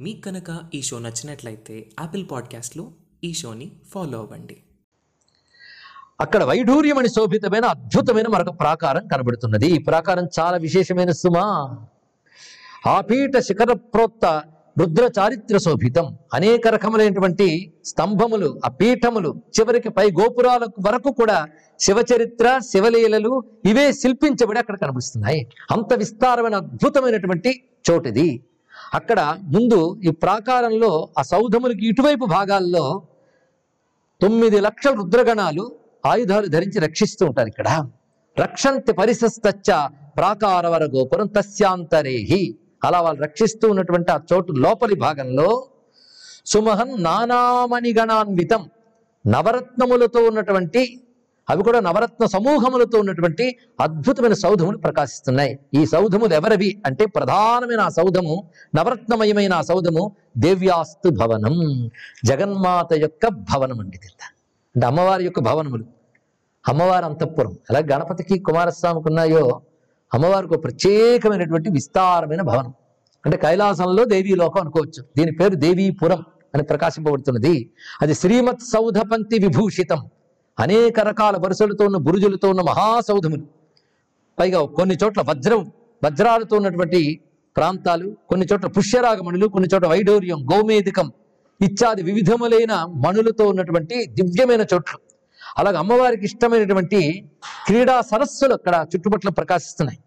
మీకు కనుక ఈ షో నచ్చినట్లయితే యాపిల్ పాడ్కాస్ట్లో ఈ షోని ఫాలో అవ్వండి. అక్కడ వైఢూర్యమని శోభితమైన అద్భుతమైన మరొక ప్రాకారం కనబడుతున్నది. ఈ ప్రాకారం చాలా విశేషమైన సుమా. ఆ పీఠ శిఖర ప్రోక్త రుద్ర చారిత్ర శోభితం. అనేక రకములైనటువంటి స్తంభములు ఆ పీఠములు చివరికి పై గోపురాల వరకు కూడా శివచరిత్ర శివలీలలు ఇవే శిల్పించబడి అక్కడ కనిపిస్తున్నాయి అంత విస్తారమైన అద్భుతమైనటువంటి చోటిది. అక్కడ ముందు ఈ ప్రాకారంలో ఆ సౌధములకి ఇటువైపు భాగాల్లో తొమ్మిది లక్షల రుద్రగణాలు ఆయుధాలు ధరించి రక్షిస్తూ ఉంటారు ఇక్కడ. రక్షంతి పరిసస్తచ్చ ప్రాకారవర గోపురం తస్యాంతరేహి. అలా వాళ్ళు రక్షిస్తూ ఉన్నటువంటి ఆ చోటు లోపలి భాగంలో సుమహన్ నానామణిగణాన్వితం నవరత్నములతో ఉన్నటువంటి అవి కూడా నవరత్న సమూహములతో ఉన్నటువంటి అద్భుతమైన సౌధములు ప్రకాశిస్తున్నాయి. ఈ సౌధములు ఎవరవి అంటే ప్రధానమైన ఆ సౌధము నవరత్నమయమైన ఆ సౌధము దేవ్యాస్తు భవనం. జగన్మాత యొక్క భవనం అండి అంటే అమ్మవారి యొక్క భవనములు. అమ్మవారి అంతఃపురం. అలా గణపతికి కుమారస్వామికి ఉన్నాయో అమ్మవారికి ఒక ప్రత్యేకమైనటువంటి విస్తారమైన భవనం. అంటే కైలాసంలో దేవీ లోకం అనుకోవచ్చు. దీని పేరు దేవీపురం అని ప్రకాశింపబడుతున్నది. అది శ్రీమత్ సౌధపంక్తి విభూషితం. అనేక రకాల వరుసలతో ఉన్న బురుజులతో ఉన్న మహాసౌధములు. పైగా కొన్ని చోట్ల వజ్రం వజ్రాలతో ఉన్నటువంటి ప్రాంతాలు కొన్ని చోట్ల పుష్యరాగమణులు కొన్ని చోట్ల వైడూర్యం గోమేదికం ఇత్యాది వివిధములైన మణులతో ఉన్నటువంటి దివ్యమైన చోట్లు. అలాగే అమ్మవారికి ఇష్టమైనటువంటి క్రీడా సరస్సులు అక్కడ చుట్టుపక్కల ప్రకాశిస్తున్నాయి.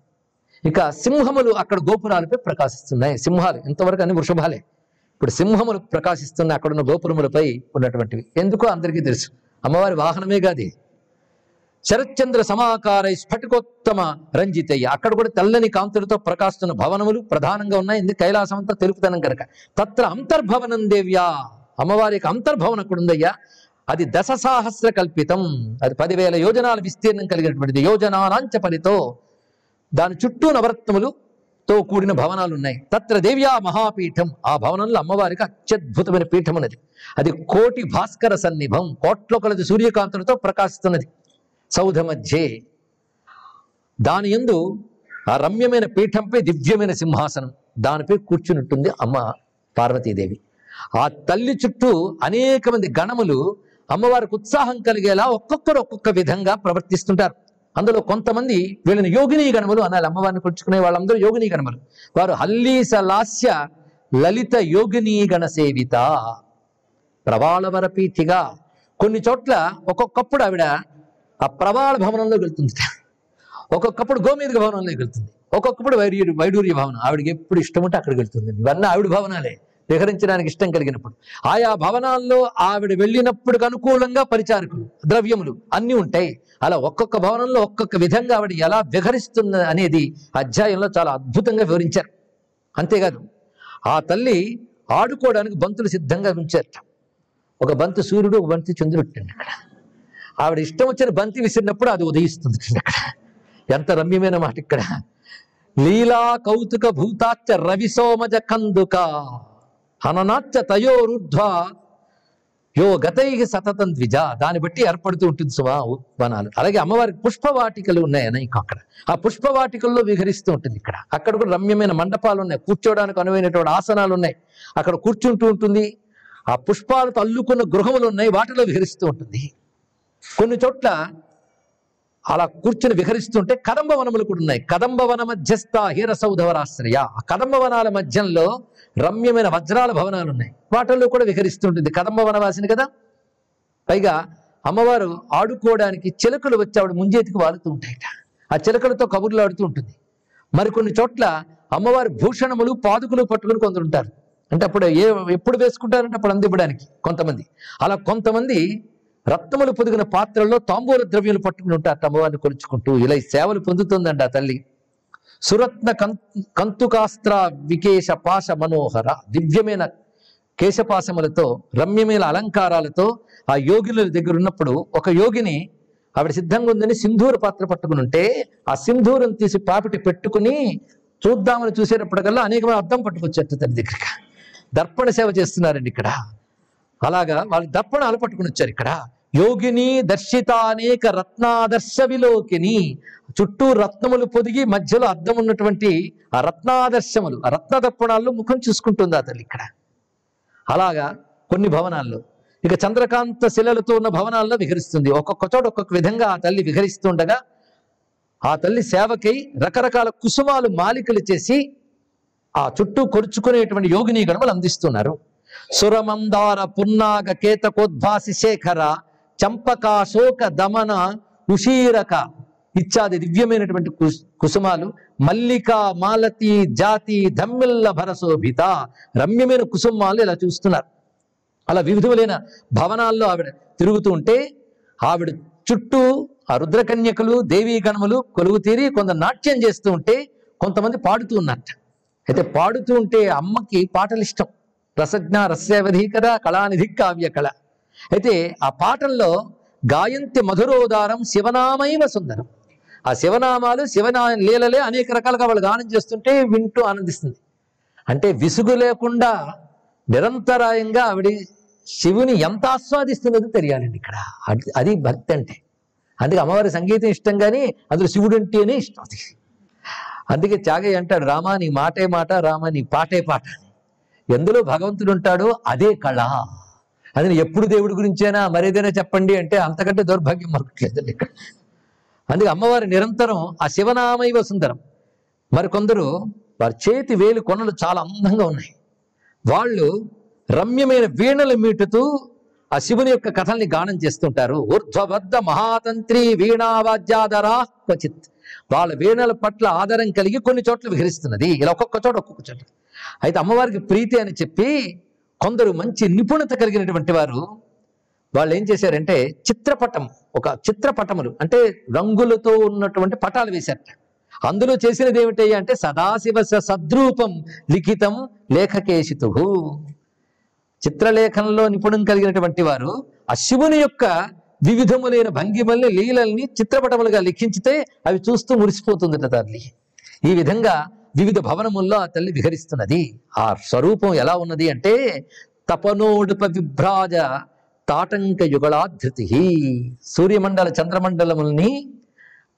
ఇక సింహములు అక్కడ గోపురాలపై ప్రకాశిస్తున్నాయి. సింహాలు ఇంతవరకు అన్ని వృషభాలే. ఇప్పుడు సింహములు ప్రకాశిస్తున్నాయి అక్కడున్న గోపురములపై ఉన్నటువంటివి. ఎందుకో అందరికీ తెలుసు. అమ్మవారి వాహనమే కాది. శరత్చంద్ర సమాకారై స్ఫటికోత్తమ రంజితయ్య. అక్కడ కూడా తెల్లని కాంతులతో ప్రకాశిస్తున్న భవనములు ప్రధానంగా ఉన్నాయి. ఎందుకు? కైలాసం అంతా తెలుపుతనం కనుక. తత్ర అంతర్భవనం దేవ్యా. అమ్మవారి యొక్క అంతర్భవనం అక్కడ ఉందయ్యా? అది దశ సాహస్ర కల్పితం. అది పదివేల యోజనాల విస్తీర్ణం కలిగినటువంటిది. యోజనానాంచ ఫలితో దాని చుట్టూ నవరత్నములు తో కూడిన భవనాలు ఉన్నాయి తత్ర దేవ్యా మహాపీఠం. ఆ భవనంలో అమ్మవారికి అత్యద్భుతమైన పీఠం ఉన్నది అది కోటి భాస్కర సన్నిభం. కోట్ల కొలది సూర్యకాంతులతో ప్రకాశిస్తున్నది. సౌధ మధ్యే దాని యందు ఆ రమ్యమైన పీఠంపై దివ్యమైన సింహాసనం. దానిపై కూర్చున్నట్టుంది అమ్మ పార్వతీదేవి. ఆ తల్లి చుట్టూ అనేక మంది గణములు అమ్మవారికి ఉత్సాహం కలిగేలా ఒక్కొక్కరు ఒక్కొక్క విధంగా ప్రవర్తిస్తుంటారు. అందులో కొంతమంది వీళ్ళని యోగిని గణములు అనాలి. అమ్మవారిని పుచ్చుకునే వాళ్ళందరూ యోగిని గణములు. వారు హల్లీస లాస్య లలిత యోగిని గణ సేవిత. ప్రవాళవర కొన్ని చోట్ల ఒక్కొక్కప్పుడు ఆవిడ ఆ ప్రవాళ భవనంలోకి వెళ్తుంది. ఒక్కొక్కప్పుడు గోమేదిక భవనంలోకి వెళ్తుంది. ఒక్కొక్కప్పుడు వైడూర్య వైడూర్య భవనం. ఆవిడకి ఎప్పుడు ఇష్టం ఉంటే అక్కడికి వెళ్తుంది. ఇవన్నీ ఆవిడ భవనాలే. విహరించడానికి ఇష్టం కలిగినప్పుడు. ఆయా భవనాల్లో ఆవిడ వెళ్ళినప్పుడు అనుకూలంగా పరిచారకులు ద్రవ్యములు అన్నీ ఉంటాయి. అలా ఒక్కొక్క భవనంలో ఒక్కొక్క విధంగా ఆవిడ ఎలా విహరిస్తుంది అనేది అధ్యాయంలో చాలా అద్భుతంగా వివరించారు. అంతేకాదు ఆ తల్లి ఆడుకోవడానికి బంతులు సిద్ధంగా ఉంచారట. ఒక బంతి సూర్యుడు ఒక బంతి చంద్రుడు అక్కడ. ఆవిడ ఇష్టం వచ్చిన బంతి విసిరినప్పుడు అది ఉదయిస్తుంది అక్కడ. ఎంత రమ్యమైన మాట ఇక్కడ. లీలా కౌతుక భూతాచ్చ రవి సోమజ కందుక. హననాచ్చ తయోరుద్ధ యో గతై సతతం ద్విజ. దాన్ని బట్టి ఏర్పడుతూ ఉంటుంది సుమా వనాలు. అలాగే అమ్మవారికి పుష్పవాటికలు ఉన్నాయి ఇంకా అక్కడ. ఆ పుష్పవాటికల్లో విహరిస్తూ ఉంటుంది ఇక్కడ. అక్కడ కూడా రమ్యమైన మండపాలు ఉన్నాయి. కూర్చోవడానికి అనువైనటువంటి ఆసనాలు ఉన్నాయి. అక్కడ కూర్చుంటూ ఉంటుంది. ఆ పుష్పాలతో అల్లుకున్న గృహములు ఉన్నాయి. వాటిలో విహరిస్తూ ఉంటుంది. కొన్ని చోట్ల అలా కూర్చుని విహరిస్తుంటే కదంబ వనములు కూడా ఉన్నాయి. కదంబ వన మధ్యస్థ హీరసౌధవరాశ్రయ కదంబ వనాల మధ్యంలో రమ్యమైన వజ్రాల భవనాలు ఉన్నాయి. వాటిల్లో కూడా విహరిస్తుంటుంది. కదంబ వనవాసిని కదా? పైగా అమ్మవారు ఆడుకోవడానికి చిలకలు వచ్చి ఆవిడ ముంజేతికి వాలుతూ ఉంటాయట. ఆ చిలకలతో కబుర్లు ఆడుతూ ఉంటుంది. మరికొన్ని చోట్ల అమ్మవారి భూషణములు పాదుకులు పట్టుకుని కొందరు ఉంటారు. అంటే అప్పుడు ఏ ఎప్పుడు వేసుకుంటారంటే అప్పుడు అందివ్వడానికి కొంతమంది. అలా కొంతమంది రత్నములు పొదిగిన పాత్రల్లో తాంబూల ద్రవ్యాలు పట్టుకుని ఉంటారు అమ్మవారిని కొలుచుకుంటూ ఇలా ఈ సేవలు పొందుతుందండి ఆ తల్లి. సురత్న కం కంతుకాస్త్ర వికేశ పాశ మనోహర దివ్యమైన కేశపాశములతో రమ్యమైన అలంకారాలతో ఆ యోగిల దగ్గర ఉన్నప్పుడు ఒక యోగిని ఆవిడ సిద్ధంగా ఉందని సింధూర పాత్ర పట్టుకుని ఉంటే ఆ సింధూరం తీసి పాపిటి పెట్టుకుని చూద్దామని చూసేటప్పటికల్లా అనేకమైన అర్థం పట్టుకొచ్చేట తన దగ్గరికి. దర్పణ సేవ చేస్తున్నారండి ఇక్కడ. అలాగా వాళ్ళు దప్పణాలు పట్టుకుని వచ్చారు ఇక్కడ. యోగిని దర్శిత అనేక రత్నాదర్శ విలోకిని. చుట్టూ రత్నములు పొదిగి మధ్యలో అద్దం ఉన్నటువంటి ఆ రత్నాదర్శములు ఆ రత్న దప్పణాల్లో ముఖం చూసుకుంటుంది ఆ తల్లి ఇక్కడ? అలాగా కొన్ని భవనాల్లో. ఇక చంద్రకాంత శిలలతో ఉన్న భవనాల్లో విహరిస్తుంది. ఒక్కొక్క చోట ఒక్కొక్క విధంగా ఆ తల్లి విహరిస్తుండగా ఆ తల్లి సేవకై రకరకాల కుసుమాలు మాలికలు చేసి ఆ చుట్టూ కొరుచుకునేటువంటి యోగిని గణములు అందిస్తున్నారు. సురమందార పున్నాగ కేతకోద్భాసి శేఖర చంపక శోక దమన ఉషీరక ఇత్యాది దివ్యమైనటువంటి కుసుమాలు మల్లిక మాలతి జాతి ధమ్మిల్ల భరసోభిత రమ్యమైన కుసుమాలు ఇలా చూస్తున్నారు. అలా వివిధములైన భవనాల్లో ఆవిడ తిరుగుతూ ఉంటే ఆవిడ చుట్టూ ఆ రుద్రకన్యకులు దేవీ గణములు కొలువు తీరి కొంత నాట్యం చేస్తూ ఉంటే కొంతమంది పాడుతూ ఉన్నట్ట అయితే పాడుతూ ఉంటే అమ్మకి పాటలు ఇష్టం రసజ్ఞ కథ కళానిధి కావ్య కళ అయితే ఆ పాటల్లో గాయంతి మధురోదారం శివనామైవ సుందరం. ఆ శివనామాలు శివనా లీలలే అనేక రకాలుగా వాళ్ళు గానం చేస్తుంటే వింటూ ఆనందిస్తుంది. అంటే విసుగు లేకుండా నిరంతరాయంగా ఆవిడ శివుని ఎంత ఆస్వాదిస్తున్నదో తెలియాలండి ఇక్కడ. అది- అది భక్తి అంటే. అందుకే అమ్మవారి సంగీతం ఇష్టం కానీ అందులో శివుడు అంటేనే ఇష్టం అందుకే త్యాగయ్య అంటాడు రామా నీ మాటే మాట రామా నీ పాటే పాట. అని ఎందులో భగవంతుడు ఉంటాడో అదే కళ. అది ఎప్పుడు దేవుడి గురించేనా మరేదైనా చెప్పండి అంటే అంతకంటే దౌర్భాగ్యం మరొకట్లేదండి ఇక్కడ. అందుకే అమ్మవారి నిరంతరం ఆ శివనామైవ సుందరం. మరికొందరు వారి చేతి వేలు కొనలు చాలా అందంగా ఉన్నాయి. వాళ్ళు రమ్యమైన వీణలు మీటుతూ ఆ శివుని యొక్క కథల్ని గానం చేస్తుంటారు. ఊర్ధ్వబద్ధ మహాతంత్రి వీణావాద్యాధరా క్వచిత్. వాళ్ళ వీణల పట్ల ఆధారం కలిగి కొన్ని చోట్ల విహరిస్తున్నది. ఇలా ఒక్కొక్క చోట ఒక్కొక్క చోట. అయితే అమ్మవారికి ప్రీతి అని చెప్పి కొందరు మంచి నిపుణత కలిగినటువంటి వారు వాళ్ళు ఏం చేశారంటే చిత్రపటం ఒక చిత్రపటములు అంటే రంగులతో ఉన్నటువంటి పటాలు వేశారట. అందులో చేసినది ఏమిటి అంటే సదాశివ స- సద్రూపం లిఖితం లేఖకేశితు చిత్రలేఖనంలో నిపుణం కలిగినటువంటి వారు ఆ శివుని యొక్క వివిధములైన భంగిమల్ని లీలల్ని చిత్రపటములుగా లిఖించితే అవి చూస్తూ మురిసిపోతుందట తల్లి ఈ విధంగా వివిధ భవనముల్లో ఆ తల్లి విహరిస్తున్నది. ఆ స్వరూపం ఎలా ఉన్నది అంటే తపనోడుప విభ్రాజ తాటంక యుగళాధృతి సూర్యమండల చంద్రమండలముల్ని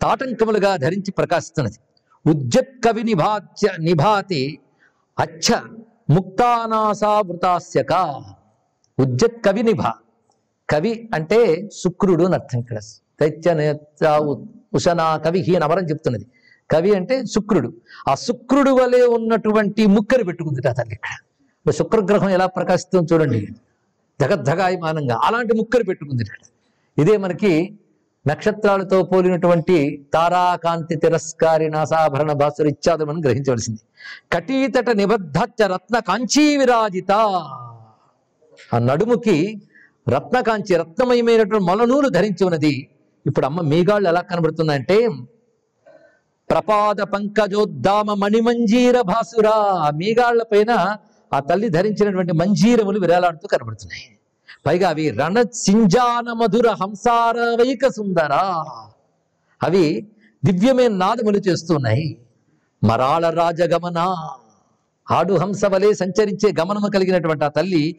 తాటంకములుగా ధరించి ప్రకాశిస్తున్నది. ఉజ్జత్ కవి నిభాత్య నిభాతి అచ్చ ముక్తానాసావృతాస్యక. ఉజ్జత్ కవి నిభ కవి అంటే శుక్రుడు అని అర్థం ఇక్కడ. దైత్య ఉషనా కవి హీన అమరం చెప్తున్నది. కవి అంటే శుక్రుడు. ఆ శుక్రుడు వలె ఉన్నటువంటి ముక్కరు పెట్టుకుంది తల్లి ఇక్కడ. శుక్రగ్రహం ఎలా ప్రకాశిస్తుందో చూడండి. జగద్ధగాయమానంగా అలాంటి ముక్కలు పెట్టుకుంది ఇక్కడ. ఇదే మనకి నక్షత్రాలతో పోలినటువంటి తారాకాంతి తిరస్కారి నాసాభరణ భాసురు ఇత్యాది మనం గ్రహించవలసింది. కటీతట నిబద్ధచ్చ రత్న కాంచీ విరాజిత. ఆ నడుముకి రత్నకాంచి రత్నమయమైనటువంటి మొలనూలు ధరించి ఉన్నది. ఇప్పుడు అమ్మ మీగాళ్ళు ఎలా కనబడుతుందంటే ప్రపాద పంకజోద్దామ మణిమంజీర భాసురా మీగాళ్ళ పైన ఆ తల్లి ధరించినటువంటి మంజీరములు విరాలాడుతూ కనబడుతున్నాయి. పైగా అవి రణ సింజాన మధుర హంసారవైక సుందర. అవి దివ్యమైన నాదములు చేస్తున్నాయి. మరాళ రాజగమన. ఆడు హంస వలె సంచరించే గమనము కలిగినటువంటి ఆ తల్లి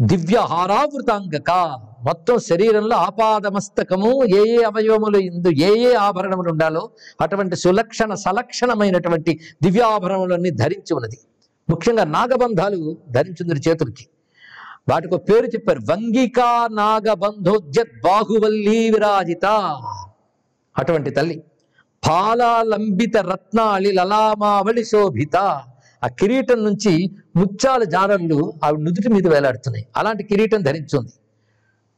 దివ్య హారావృతాంగక మొత్తం శరీరంలో ఆపాదమస్తకము ఏ ఏ అవయవములు ఇందు ఏ ఏ ఆభరణములు ఉండాలో అటువంటి సులక్షణ సలక్షణమైనటువంటి దివ్యాభరణములన్నీ ధరించి ఉన్నది. ముఖ్యంగా నాగబంధాలు ధరించుంది చేతులకి. వాటికి పేరు చెప్పారు వంగికా నాగబంధోద్యత్ బాహువల్లీ విరాజిత అటువంటి తల్లి. పాలాలంబిత రత్నాళి లలామావళి శోభిత. ఆ కిరీటం నుంచి ముత్యాల జారళ్ళు ఆవిడ నుదుటి మీద వేలాడుతున్నాయి. అలాంటి కిరీటం ధరించుంది.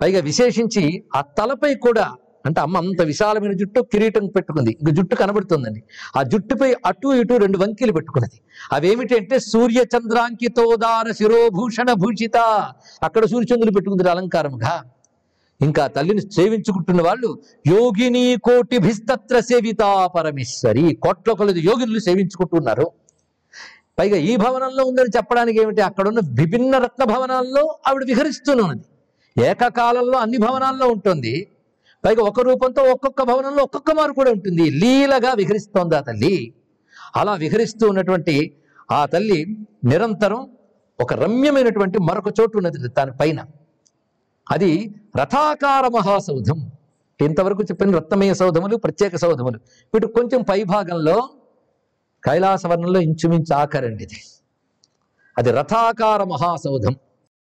పైగా విశేషించి ఆ తలపై కూడా అంటే అమ్మ అంత విశాలమైన జుట్టు కిరీటం పెట్టుకుంది. ఇంక జుట్టు కనబడుతుందండి. ఆ జుట్టుపై అటు ఇటు రెండు వంకీలు పెట్టుకున్నది. అవేమిటి అంటే సూర్య చంద్రాంకితోదార శిరోభూషణ భూషిత. అక్కడ సూర్యచంద్రులు పెట్టుకుంది అలంకారంగా ఇంకా తల్లిని సేవించుకుంటున్న వాళ్ళు యోగిని కోటి భిస్తత్ర సేవితా పరమేశ్వరి. కోట్ల కొలది యోగినులు సేవించుకుంటున్నారు. పైగా ఈ భవనంలో ఉందని చెప్పడానికి ఏమిటి? అక్కడున్న విభిన్న రత్న భవనాల్లో ఆవిడ విహరిస్తున్నది ఏకకాలంలో అన్ని భవనాల్లో ఉంటుంది. పైగా ఒక రూపంతో ఒక్కొక్క భవనంలో ఒక్కొక్క మారు కూడా ఉంటుంది. లీలగా విహరిస్తోంది ఆ తల్లి. అలా విహరిస్తూ ఉన్నటువంటి ఆ తల్లి నిరంతరం ఒక రమ్యమైనటువంటి మరొక చోటు ఉన్నది దాని పైన. అది రథాకార మహాసౌధం. ఇంతవరకు చెప్పిన రత్నమయ సౌధములు ప్రత్యేక సౌధములు. వీటి కొంచెం పై భాగంలో కైలాసవర్ణంలో ఇంచుమించు ఆకరండి ఇది అది రథాకార మహాసౌధం.